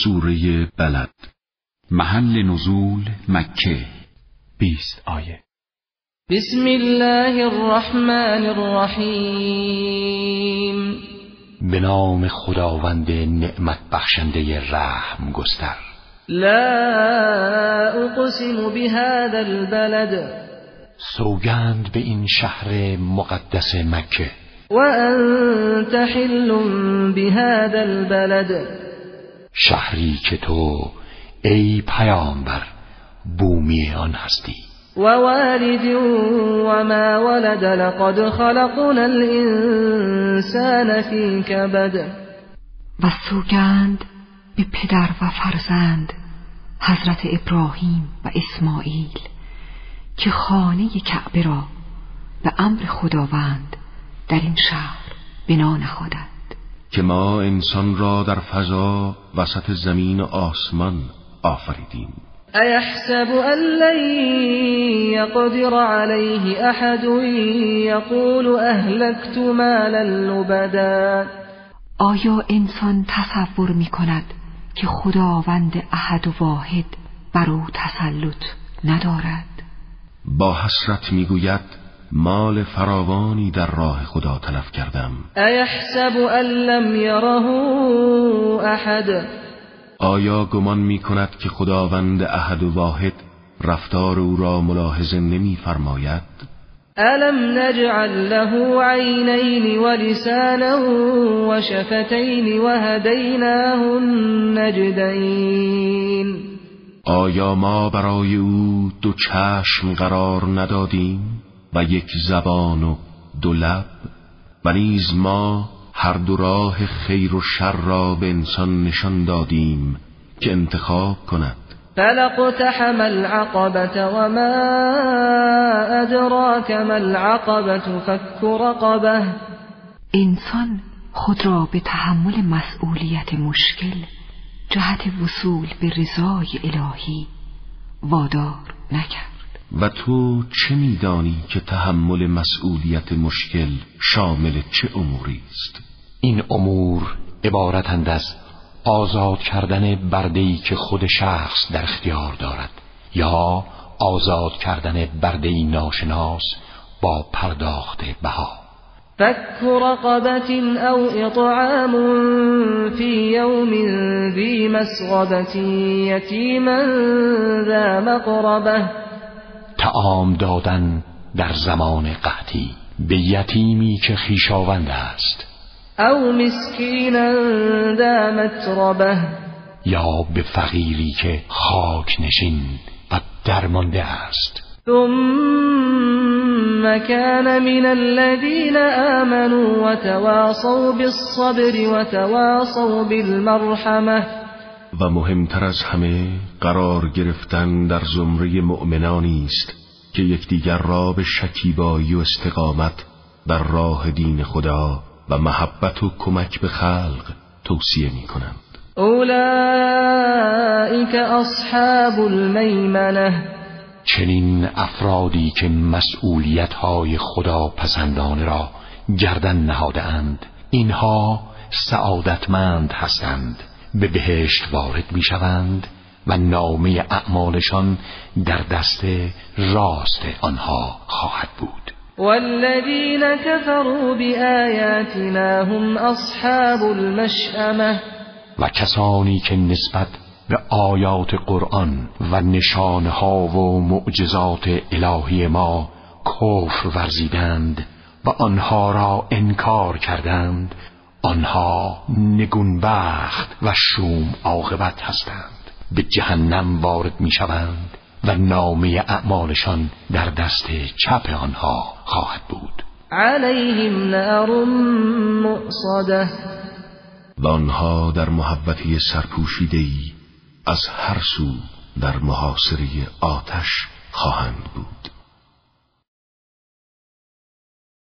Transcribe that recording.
سوره بلد محل نزول مکه بیست آیه. بسم الله الرحمن الرحیم. به نام خداوند نعمت بخشنده رحم گستر. لا اقسم بهذا البلد. سوگند به این شهر مقدس مکه. وأنت حل بهذا البلد. شهری که تو ای پیامبر بومی آن هستی. ووالد وما ولد لقد خلقنا الانسان في كبد و سوگند به پدر و فرزند حضرت ابراهیم و اسماعیل که خانه کعبه را به امر خداوند در این شهر بنا نهادند. که ما انسان را در فضا وسط زمین و آسمان آفریدیم. ایحسب ان لن يقدر عليه احد يقول اهلكت مالا لبدا. آیا انسان تصور می کند که خداوند احد و واحد بر او تسلط ندارد؟ با حسرت می‌گوید مال فراوانی در راه خدا تلف کردم. ایحسب ان لم یره احد. آیا گمان می کند که خداوند احد و واحد رفتار او را ملاحظه نمی فرماید؟ الم نجعل له عینین و لسانا و شفتین و هدیناه النجدین. آیا ما برای او دو چشم قرار ندادیم؟ و یک زبان و دو لب و نیز ما هر دو راه خیر و شر را به انسان نشان دادیم که انتخاب کند. فلقتحم العقبة وما ادراك ما العقبة فك رقبه انسان خود را به تحمل مسئولیت مشکل جهت وصول به رضای الهی وادار نکرد. و تو چه میدانی که تحمل مسئولیت مشکل شامل چه اموری است؟ این امور عبارتند از آزاد کردن بردهی که خود شخص در اختیار دارد یا آزاد کردن بردهی ناشناس با پرداخت بها. فك رقبة او اطعام في يوم ذي مسغبة يتيما ذا مقربه. تعام دادن در زمان قحطی به یتیمی که خیشاوند است. او مسکینا ذا متربه. یا به فقیری که خاک نشین و درمانده است. ثم كان من الذين آمنوا وتواصوا بالصبر وتواصوا بالمرحمه و مهمتر از همه قرار گرفتن در زمره مؤمنانی است که یکدیگر را به شکیبایی و استقامت در راه دین خدا و محبت و کمک به خلق توصیه می کنند. اولئک اصحاب المیمنه. چنین افرادی که مسئولیت های خدا پسندانه را گردن نهاده اند اینها سعادتمند هستند. به بهشت وارد می شوند و نامه اعمالشان در دست راست آنها خواهد بود. والذین كفروا بآیاتنا هم اصحاب المشأمه و کسانی که نسبت به آیات قرآن و نشانها و معجزات الهی ما کفر ورزیدند و آنها را انکار کردند آنها نگونبخت و شوم عاقبت هستند. به جهنم وارد می شوند و نامه اعمالشان در دست چپ آنها خواهد بود. علیهم نار مؤصده. و آنها در محبتی سرپوشیده ای از هر سو در محاصره آتش خواهند بود.